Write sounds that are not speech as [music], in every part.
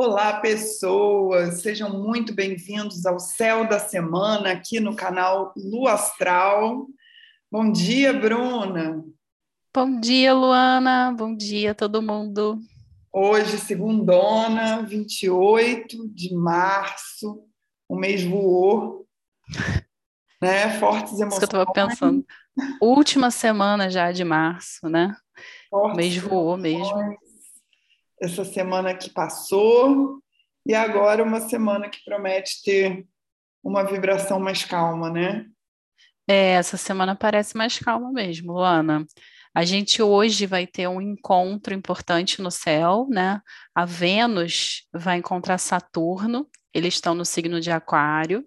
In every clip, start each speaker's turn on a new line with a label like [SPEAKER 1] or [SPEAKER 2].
[SPEAKER 1] Olá, pessoas! Sejam muito bem-vindos ao Céu da Semana aqui no canal Lu Astral. Bom dia, Bruna!
[SPEAKER 2] Bom dia, Luana! Bom dia, todo mundo!
[SPEAKER 1] Hoje, segundona, 28 de março, o mês voou, [laughs] né? Fortes emoções.
[SPEAKER 2] Isso que eu estava pensando. Última semana já de março, né? Fortes o mês voou mesmo
[SPEAKER 1] essa semana que passou e agora uma semana que promete ter uma vibração mais calma, né?
[SPEAKER 2] É, essa semana parece mais calma mesmo, Luana. A gente hoje vai ter um encontro importante no céu, né? A Vênus vai encontrar Saturno, eles estão no signo de Aquário.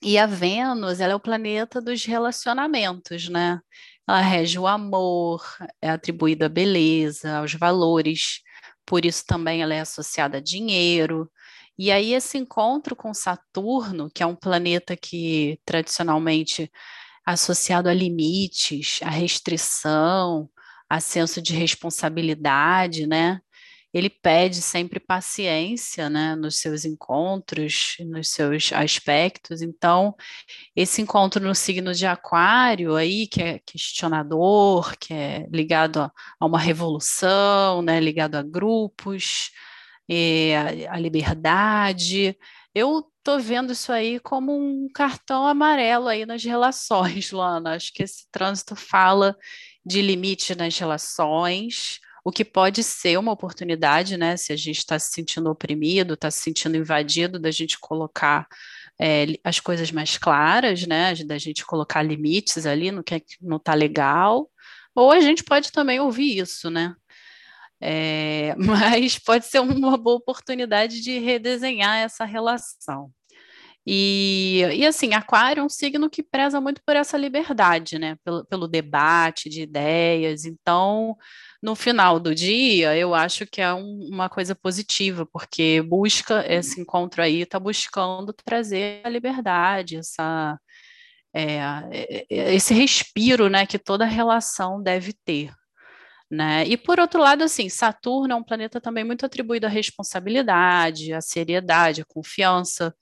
[SPEAKER 2] E a Vênus, ela é o planeta dos relacionamentos, né? Ela rege o amor, é atribuída à beleza, aos valores por isso também ela é associada a dinheiro. E aí esse encontro com Saturno, que é um planeta que tradicionalmente associado a limites, a restrição, a senso de responsabilidade, né? Ele pede sempre paciência né, nos seus encontros, nos seus aspectos. Então, esse encontro no signo de Aquário aí, que é questionador, que é ligado a, a uma revolução, né, ligado a grupos, a, a liberdade. Eu estou vendo isso aí como um cartão amarelo aí nas relações, [laughs] Luana. Acho que esse trânsito fala de limite nas relações, o que pode ser uma oportunidade, né? Se a gente está se sentindo oprimido, está se sentindo invadido, da gente colocar é, as coisas mais claras, né? Da gente colocar limites ali no que não está legal. Ou a gente pode também ouvir isso, né? É, [laughs] mas pode ser uma boa oportunidade de redesenhar essa relação. E, e assim, Aquário é um signo que preza muito por essa liberdade, né? Pelo, pelo debate de ideias. Então, no final do dia, eu acho que é um, uma coisa positiva, porque busca esse encontro aí, está buscando trazer a liberdade, essa, é, é, é, esse respiro né, que toda relação deve ter. Né? E por outro lado, assim, Saturno é um planeta também muito atribuído à responsabilidade, à seriedade, à confiança.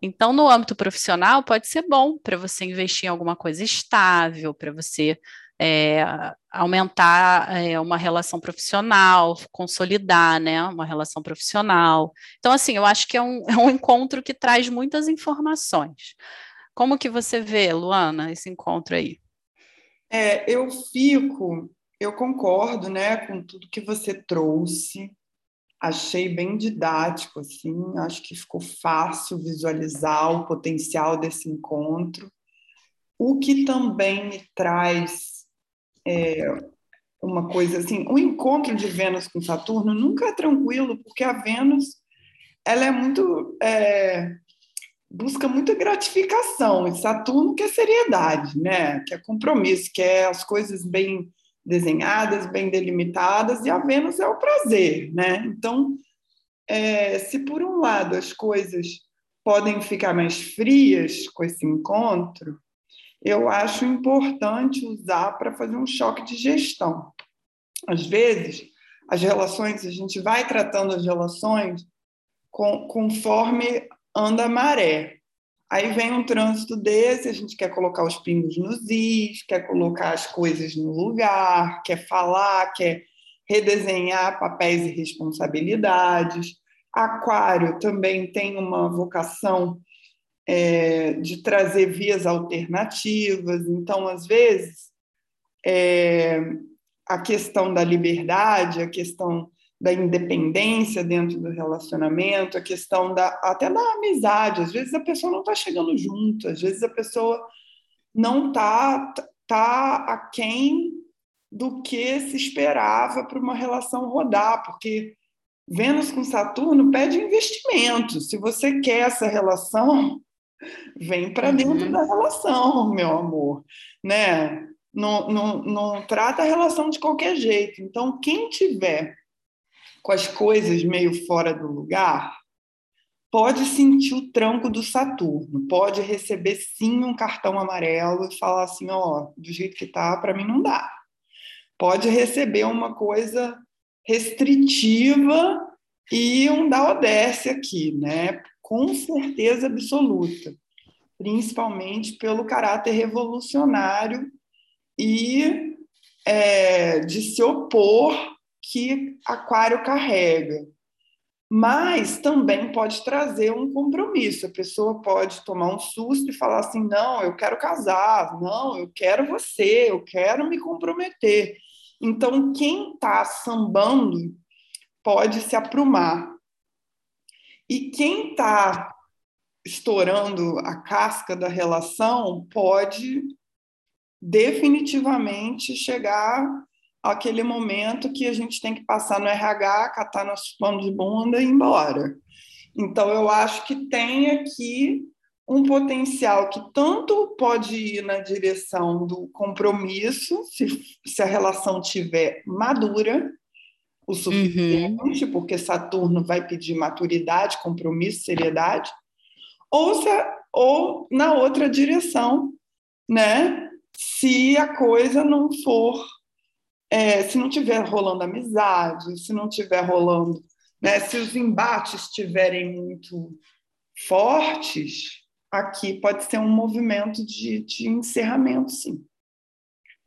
[SPEAKER 2] Então, no âmbito profissional, pode ser bom para você investir em alguma coisa estável, para você é, aumentar é, uma relação profissional, consolidar né, uma relação profissional. Então, assim, eu acho que é um, [laughs] é um encontro que traz muitas informações. Como que você vê, Luana, esse encontro aí?
[SPEAKER 1] É, eu fico, eu concordo né, com tudo que você trouxe. Achei bem didático, assim, acho que ficou fácil visualizar o potencial desse encontro. O que também me traz é, uma coisa assim, o encontro de Vênus com Saturno nunca é tranquilo, porque a Vênus ela é muito é, busca muita gratificação e Saturno quer seriedade, né? Quer compromisso, quer as coisas bem desenhadas, bem delimitadas e a Vênus é o prazer, né? Então, é, se por um lado as coisas podem ficar mais frias com esse encontro, eu acho importante usar para fazer um choque de gestão. Às vezes, as relações, a gente vai tratando as relações com, conforme anda a maré. Aí vem um trânsito desse, a gente quer colocar os pingos nos is, quer colocar as coisas no lugar, quer falar, quer redesenhar papéis e responsabilidades. Aquário também tem uma vocação é, de trazer vias alternativas. Então, às vezes, é, a questão da liberdade, a questão da independência dentro do relacionamento, a questão da até da amizade. Às vezes a pessoa não está chegando junto, às vezes a pessoa não está tá aquém do que se esperava para uma relação rodar, porque Vênus com Saturno pede investimento. Se você quer essa relação, [laughs] Vem para dentro uhum. da relação, meu amor, né? Não, não, não trata a relação de qualquer jeito. Então, quem tiver com as coisas meio fora do lugar, pode sentir o tranco do Saturno, pode receber sim um cartão amarelo e falar assim, ó, do jeito que tá, para mim não dá. Pode receber uma coisa restritiva e um da Odesse aqui, né? Com certeza absoluta, principalmente pelo caráter revolucionário e é, de se opor que Aquário carrega. Mas também pode trazer um compromisso. A pessoa pode tomar um susto e falar assim: não, eu quero casar, não, eu quero você, eu quero me comprometer. Então, quem está sambando pode se aprumar. E quem está estourando a casca da relação pode definitivamente chegar aquele momento que a gente tem que passar no RH, catar nosso pano de bunda e ir embora. Então, eu acho que tem aqui um potencial que tanto pode ir na direção do compromisso, se, se a relação tiver madura o suficiente, uhum. porque Saturno vai pedir maturidade, compromisso, seriedade, ou, se, ou na outra direção, né? Se a coisa não for é, se não tiver rolando amizade, se não tiver rolando, né, se os embates estiverem muito fortes, aqui pode ser um movimento de, de encerramento, sim.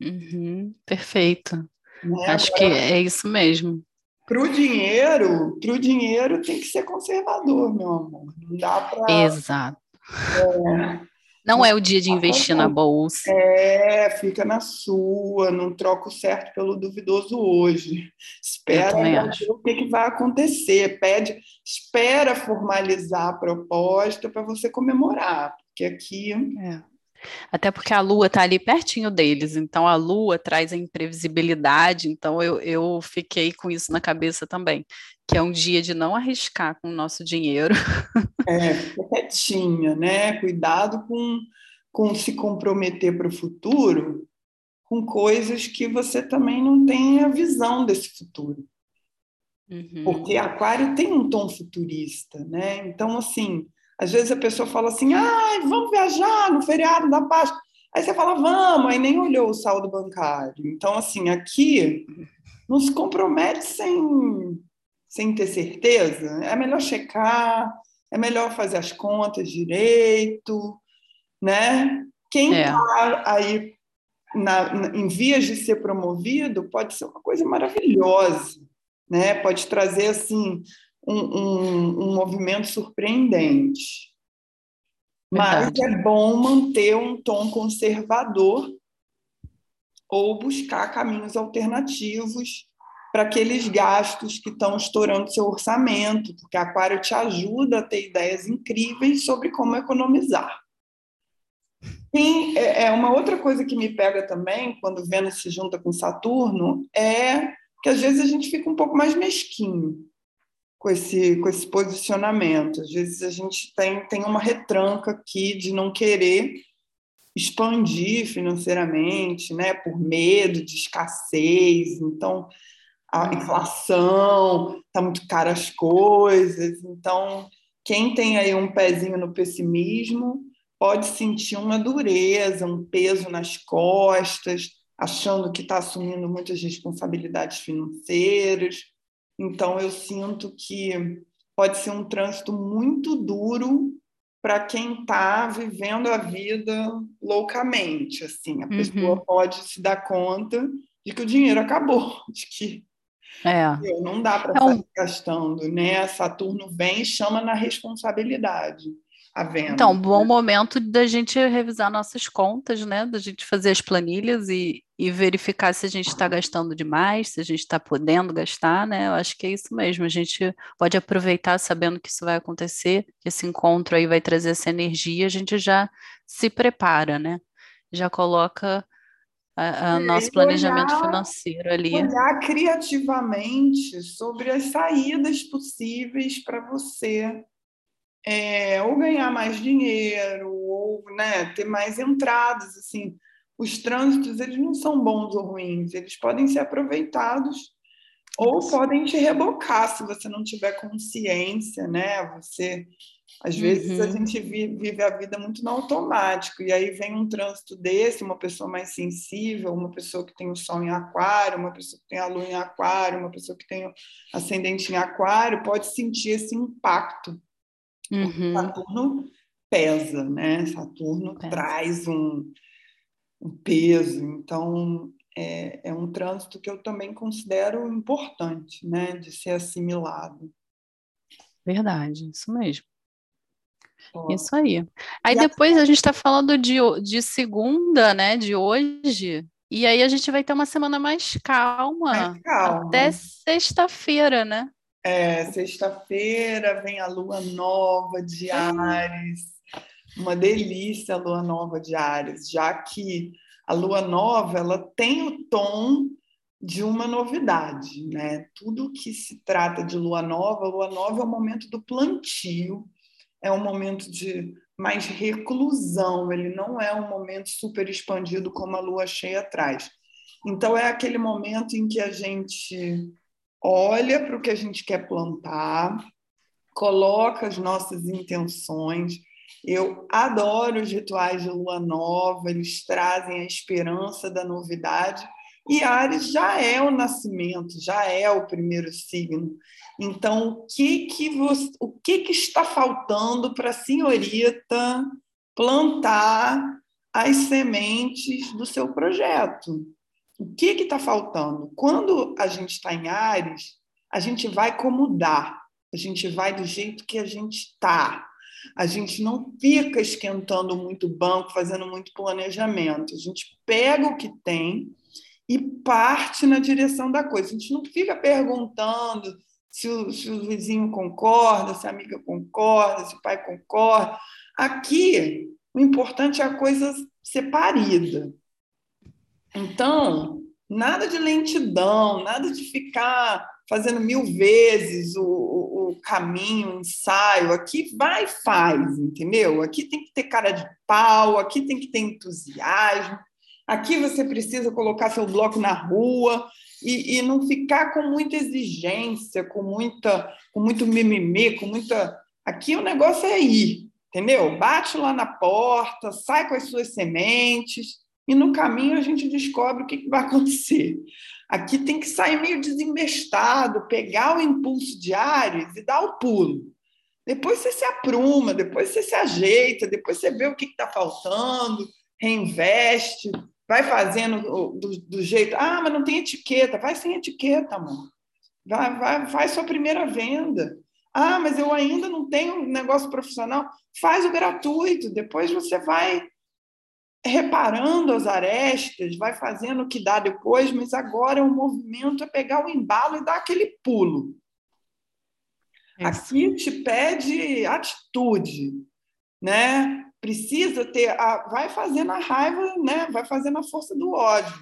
[SPEAKER 2] Uhum, perfeito. Né? Acho Agora, que é isso mesmo.
[SPEAKER 1] Para o dinheiro, para o dinheiro tem que ser conservador, meu amor. Não dá para.
[SPEAKER 2] Exato. É, não é o dia de investir na bolsa.
[SPEAKER 1] É, fica na sua, não troca o certo pelo duvidoso hoje. Espera o que, que vai acontecer. Pede, espera formalizar a proposta para você comemorar, porque aqui.
[SPEAKER 2] É. Até porque a Lua está ali pertinho deles, então a Lua traz a imprevisibilidade, então eu, eu fiquei com isso na cabeça também, que é um dia de não arriscar com o nosso dinheiro. [laughs]
[SPEAKER 1] É, fica quietinha, né? Cuidado com, com se comprometer para o futuro com coisas que você também não tem a visão desse futuro. Uhum. Porque Aquário tem um tom futurista, né? Então, assim, às vezes a pessoa fala assim, ah, vamos viajar no feriado da Páscoa. Aí você fala, vamos, aí nem olhou o saldo bancário. Então, assim, aqui não se compromete sem, sem ter certeza. É melhor checar, é melhor fazer as contas direito, né? Quem está é. aí na, na, em vias de ser promovido pode ser uma coisa maravilhosa, né? Pode trazer assim um, um, um movimento surpreendente. Mas Verdade. é bom manter um tom conservador ou buscar caminhos alternativos para aqueles gastos que estão estourando seu orçamento, porque Aquário te ajuda a ter ideias incríveis sobre como economizar. Sim, é, é uma outra coisa que me pega também, quando Vênus se junta com Saturno, é que às vezes a gente fica um pouco mais mesquinho com esse, com esse posicionamento. Às vezes a gente tem, tem uma retranca aqui de não querer expandir financeiramente, né, por medo de escassez. Então, a uhum. inflação, está muito cara as coisas. Então, quem tem aí um pezinho no pessimismo pode sentir uma dureza, um peso nas costas, achando que está assumindo muitas responsabilidades financeiras. Então, eu sinto que pode ser um trânsito muito duro para quem está vivendo a vida loucamente. Assim, a uhum. pessoa pode se dar conta de que o dinheiro acabou, [laughs] de que é. não dá para estar gastando, né? Saturno vem e chama na responsabilidade a venda.
[SPEAKER 2] Então, bom né? momento da gente revisar nossas contas, né? Da gente fazer as planilhas e, e verificar se a gente está gastando demais, se a gente está podendo gastar, né? Eu acho que é isso mesmo. A gente pode aproveitar sabendo que isso vai acontecer, que esse encontro aí vai trazer essa energia, a gente já se prepara, né? Já coloca a, a nosso planejamento olhar, financeiro ali.
[SPEAKER 1] Olhar criativamente sobre as saídas possíveis para você é, ou ganhar mais dinheiro, ou né, ter mais entradas. Assim, os trânsitos eles não são bons ou ruins, eles podem ser aproveitados ou podem te rebocar se você não tiver consciência, né? Você Às vezes uhum. a gente vive a vida muito no automático, e aí vem um trânsito desse, uma pessoa mais sensível, uma pessoa que tem o sol em aquário, uma pessoa que tem a lua em aquário, uma pessoa que tem o ascendente em aquário, pode sentir esse impacto. Uhum. Saturno pesa, né? Saturno pesa. traz um, um peso, então é, é, um trânsito que eu também considero importante, né, de ser assimilado.
[SPEAKER 2] Verdade, isso mesmo. Oh. Isso aí. Aí e depois a, a gente está falando de, de segunda, né, de hoje, e aí a gente vai ter uma semana mais calma, mais calma. até sexta-feira, né?
[SPEAKER 1] É, sexta-feira vem a lua nova de Ares, uma delícia a lua nova de Ares, já que a lua nova ela tem o tom de uma novidade, né? Tudo que se trata de lua nova, lua nova é o momento do plantio, é um momento de mais reclusão, ele não é um momento super expandido como a lua cheia traz. Então é aquele momento em que a gente olha para o que a gente quer plantar, coloca as nossas intenções, eu adoro os rituais de lua nova, eles trazem a esperança da novidade. E Ares já é o nascimento, já é o primeiro signo. Então, o que que, você, o que, que está faltando para a senhorita plantar as sementes do seu projeto? O que está faltando? Quando a gente está em Ares, a gente vai como dá, a gente vai do jeito que a gente está. A gente não fica esquentando muito banco, fazendo muito planejamento. A gente pega o que tem e parte na direção da coisa. A gente não fica perguntando se o, se o vizinho concorda, se a amiga concorda, se o pai concorda. Aqui, o importante é a coisa ser parida. Então, nada de lentidão, nada de ficar fazendo mil vezes o, o, o, caminho, o ensaio. Aqui vai e faz, entendeu? Aqui tem que ter cara de pau, aqui tem que ter entusiasmo, aqui você precisa colocar seu bloco na rua e, e não ficar com muita exigência, com, muita, com muito mimimi, com muita. Aqui o negócio é ir, entendeu? Bate lá na porta, sai com as suas sementes. E no caminho a gente descobre o que, que vai acontecer. Aqui tem que sair meio desembestado, pegar o impulso de Ares e dar o pulo. Depois você se apruma, depois você se ajeita, depois você vê o que está faltando, reinveste, vai fazendo do, do, jeito. Ah, mas não tem etiqueta. Vai sem etiqueta, amor. Vai, vai, faz sua primeira venda. Ah, mas eu ainda não tenho negócio profissional. Faz o gratuito, depois você vai reparando as arestas, vai fazendo o que dá depois, mas agora o movimento é pegar o embalo e dar aquele pulo. Isso. Aqui te pede atitude, né? Precisa ter, a, vai fazendo a raiva, né? Vai fazendo a força do ódio.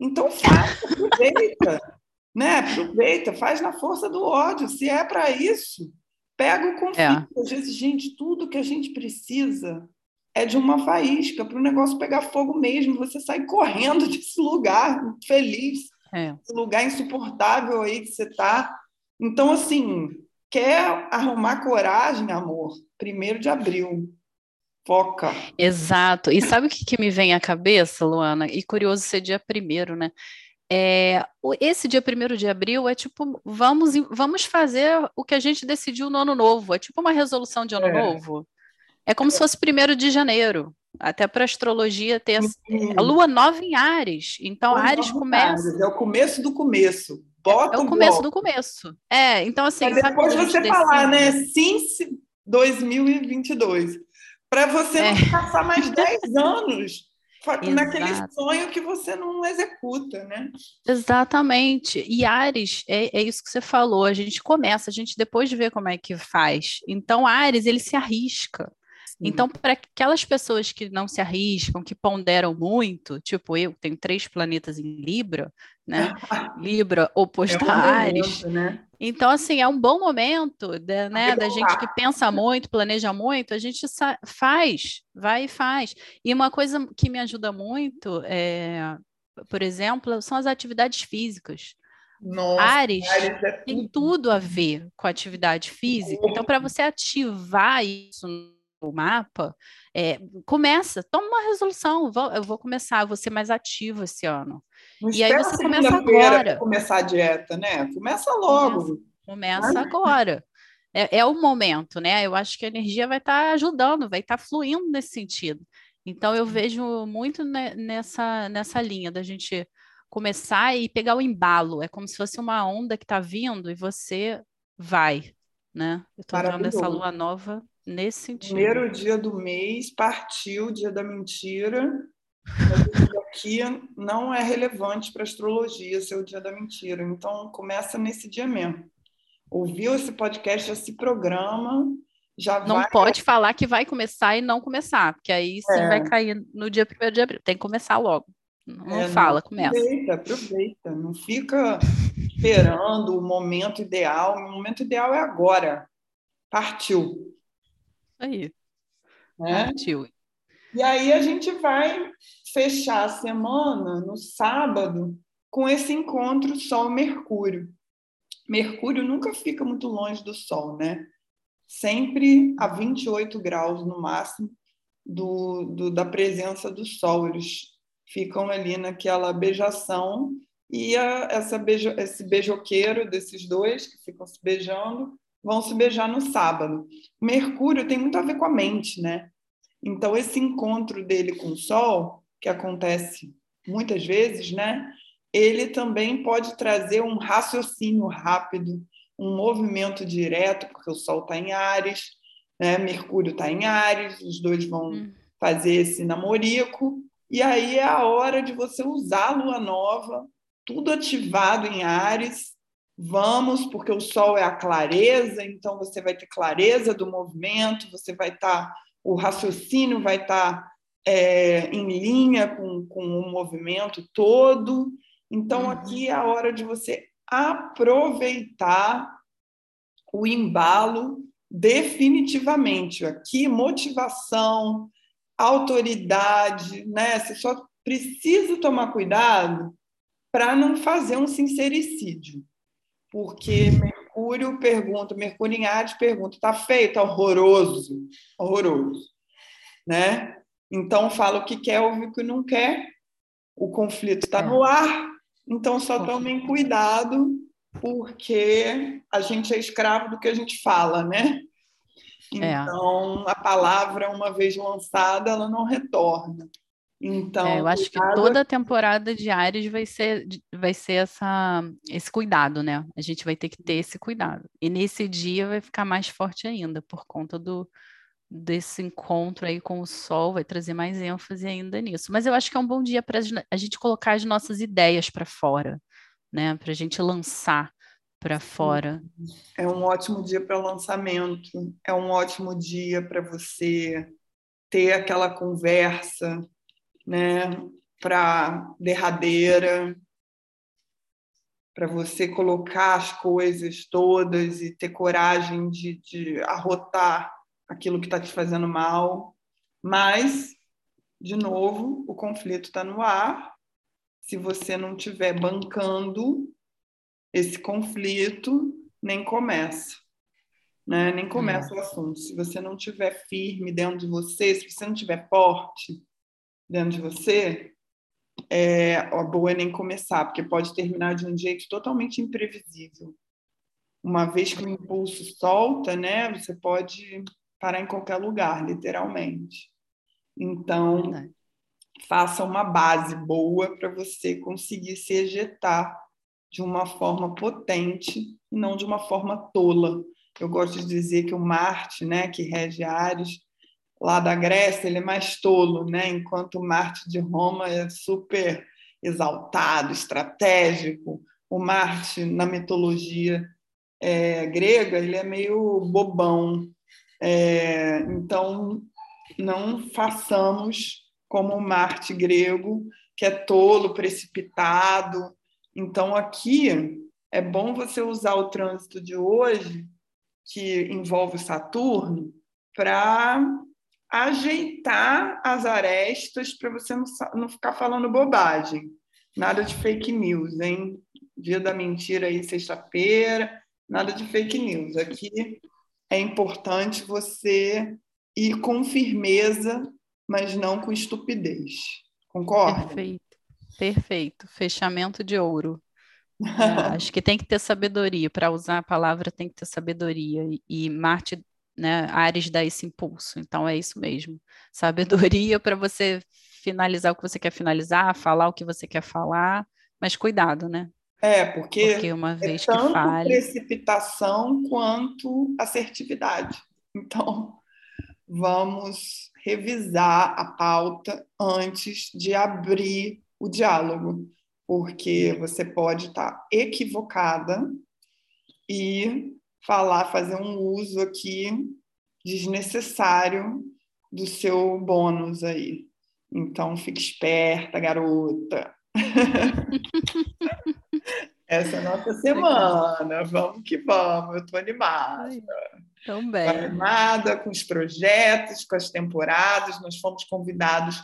[SPEAKER 1] Então faz, aproveita, [laughs] né? Aproveita, faz na força do ódio. Se é para isso, pega o conflito. É. Às vezes, gente, tudo que a gente precisa é de uma faísca para o negócio pegar fogo mesmo. Você sai correndo [laughs] desse lugar, feliz, é. esse lugar insuportável aí que você está. Então, assim, quer arrumar coragem, amor? Primeiro de abril. Foca.
[SPEAKER 2] Exato. E sabe o que, que me vem à cabeça, Luana? E curioso ser dia primeiro, né? É, esse dia primeiro de abril é tipo, vamos, vamos fazer o que a gente decidiu no ano novo. É tipo uma resolução de ano é. novo. É como se fosse primeiro de janeiro. Até para astrologia ter a, a lua nova em Ares. Então, Ares começa.
[SPEAKER 1] É o começo do começo. Bota
[SPEAKER 2] é, o começo do começo. É, então assim.
[SPEAKER 1] Mas depois você falar, né? Since 2022. Para você não é. passar mais [laughs] 10 anos naquele sonho que você não executa, né?
[SPEAKER 2] Exatamente. E Ares, é, é, isso que você falou, a gente começa, a gente depois de ver como é que faz. Então, Ares, ele se arrisca. Então, para aquelas pessoas que não se arriscam, que ponderam muito, tipo eu, tenho três planetas em Libra, né? [laughs] Libra oposto é um a Ares. né? Então, assim, é um bom momento de, né, da gente que pensa muito, planeja muito, a gente faz, vai e faz. E uma coisa que me ajuda muito, é, por exemplo, são as atividades físicas. Nossa, Ares, Ares é tudo. tem tudo a ver com a atividade física. Então, para você ativar isso no mapa, é, começa, toma uma resolução. Vou, eu vou começar, vou ser mais ativo esse ano.
[SPEAKER 1] Não e aí você começa agora. Começar a dieta, né? Começa logo.
[SPEAKER 2] Começa, começa agora. É, é, o momento, né? Eu acho que a energia vai estar tá ajudando, vai estar tá fluindo nesse sentido. Então eu vejo muito nessa, nessa linha da gente começar e pegar o embalo. É como se fosse uma onda que está vindo e você vai, né? Eu estou vendo essa lua nova nesse sentido.
[SPEAKER 1] Primeiro dia do mês, partiu o dia da mentira. aqui não é relevante para astrologia ser o dia da mentira. Então começa nesse dia mesmo. Ouviu esse podcast, já se programa, já
[SPEAKER 2] não
[SPEAKER 1] vai...
[SPEAKER 2] pode falar que vai começar e não começar, porque aí sim é. vai cair no dia 1 de abril. Tem que começar logo. Não é, fala, não começa.
[SPEAKER 1] Aproveita, aproveita. Não fica esperando o momento ideal. O momento ideal é agora. Partiu.
[SPEAKER 2] Aí. Né? Partiu.
[SPEAKER 1] E aí a gente vai fechar a semana no sábado com esse encontro Sol-Mercúrio. Mercúrio nunca fica muito longe do Sol, né? Sempre a 28 graus no máximo do, do da presença do Sol. Eles ficam ali naquela beijação e a, essa beijo, esse beijoqueiro desses dois que ficam se beijando vão se beijar no sábado. Mercúrio tem muito a ver com a mente, né? Então esse encontro dele com o Sol, que acontece muitas vezes, né? Ele também pode trazer um raciocínio rápido, um movimento direto, porque o Sol está em Ares, né? Mercúrio está em Ares, os dois vão hum. fazer esse namorico, e aí é a hora de você usar a lua nova, tudo ativado em Ares. Vamos, porque o sol é a clareza, então você vai ter clareza do movimento, você vai estar, tá, o raciocínio vai estar tá, é, em linha com, com o movimento todo. Então, uhum. aqui é a hora de você aproveitar o embalo definitivamente. Aqui, motivação, autoridade, né? Você só precisa tomar cuidado para não fazer um sincericídio, porque Mercúrio pergunta, Mercúrio em Ares pergunta, tá feito, horroroso, horroroso, né? Então fala o que quer, ouve o que não quer, o conflito está no ar, então só tomem cuidado, porque a gente é escravo do que a gente fala, né? É. Então, a palavra, uma vez lançada, ela não retorna. Então,
[SPEAKER 2] é, eu acho que toda a temporada de Ares vai ser, vai ser essa, esse cuidado, né? A gente vai ter que ter esse cuidado. E nesse dia vai ficar mais forte ainda, por conta do, desse encontro aí com o Sol, vai trazer mais ênfase ainda nisso. Mas eu acho que é um bom dia para a gente colocar as nossas ideias para fora, né? Para a gente lançar para fora.
[SPEAKER 1] É um ótimo dia para lançamento, é um ótimo dia para você ter aquela conversa, né, para derradeira, para você colocar as coisas todas e ter coragem de, de arrotar aquilo que está te fazendo mal. Mas, de novo, o conflito está no ar. Se você não estiver bancando, esse conflito nem começa. Né? Nem começa hum. o assunto. Se você não estiver firme dentro de você, se você não estiver forte dentro de você, é, a boa é nem começar, porque pode terminar de um jeito totalmente imprevisível. Uma vez que o impulso solta, né, você pode parar em qualquer lugar, literalmente. Então, faça uma base boa para você conseguir se ejetar de uma forma potente e não de uma forma tola. Eu gosto de dizer que o Marte, né, que rege Ares, lá da Grécia, ele é mais tolo, né? enquanto Marte de Roma é super exaltado, estratégico. O Marte, na mitologia é, grega, ele é meio bobão. É, então, não façamos como o Marte grego, que é tolo, precipitado, então, aqui é bom você usar o trânsito de hoje, que envolve Saturno, para ajeitar as arestas para você não, não ficar falando bobagem. Nada de fake news, hein? dia da mentira aí, sexta-feira, nada de fake news. Aqui é importante você ir com firmeza, mas não com estupidez. Concorda?
[SPEAKER 2] Perfeito, perfeito. Fechamento de ouro. É, [laughs] acho que tem que ter sabedoria. Para usar a palavra, tem que ter sabedoria. E, e Marte, né, Ares dá esse impulso. Então é isso mesmo. Sabedoria [laughs] para você finalizar o que você quer finalizar, falar o que você quer falar, mas cuidado, né?
[SPEAKER 1] É, porque,
[SPEAKER 2] porque uma
[SPEAKER 1] é
[SPEAKER 2] vez
[SPEAKER 1] é tanto
[SPEAKER 2] que fale...
[SPEAKER 1] precipitação quanto assertividade. [laughs] Então, vamos revisar a pauta antes de abrir o diálogo, porque você pode estar equivocada e falar, fazer um uso aqui desnecessário do seu bônus aí. Então, fique esperta, garota. [laughs] Essa é a nossa semana. Vamos que vamos. Eu estou animada.
[SPEAKER 2] Também.
[SPEAKER 1] Estou animada com os projetos, com as temporadas. Nós fomos convidados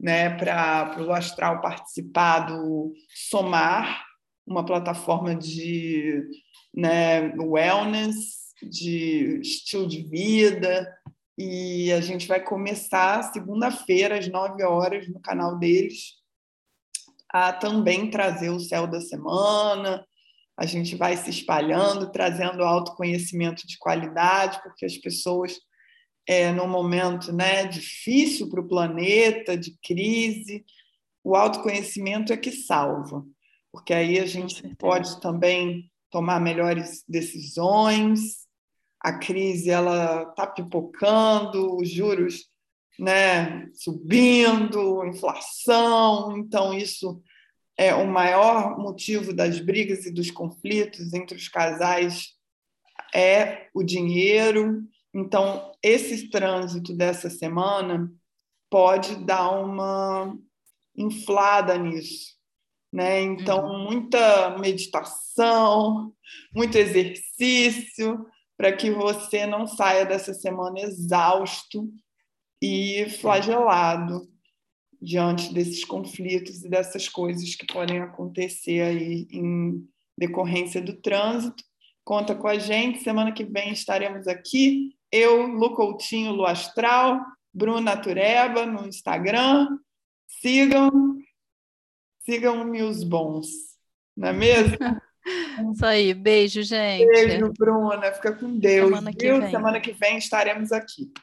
[SPEAKER 1] né, para o Astral participar do Somar, uma plataforma de né, wellness, de estilo de vida, e a gente vai começar segunda-feira, às 9 horas, no canal deles, a também trazer o céu da semana. A gente vai se espalhando, trazendo autoconhecimento de qualidade, porque as pessoas, é, num momento né, difícil para o planeta, de crise, o autoconhecimento é que salva, porque aí a gente pode também tomar melhores decisões, a crise ela está pipocando, os juros né, subindo, inflação, então isso é o maior motivo das brigas e dos conflitos entre os casais é o dinheiro. Então esse trânsito dessa semana pode dar uma inflada nisso, né? Então uhum. muita meditação, muito exercício, para que você não saia dessa semana exausto e flagelado diante desses conflitos e dessas coisas que podem acontecer aí em decorrência do trânsito. Conta com a gente, semana que vem estaremos aqui, eu, Lu Coutinho, Lu Astral, Bruna Tureba no Instagram. Sigam, sigam-me os bons, não é mesmo? [laughs]
[SPEAKER 2] Isso aí, beijo, gente.
[SPEAKER 1] Beijo, Bruna. Fica com Deus. Semana que, vem. Semana que vem estaremos aqui.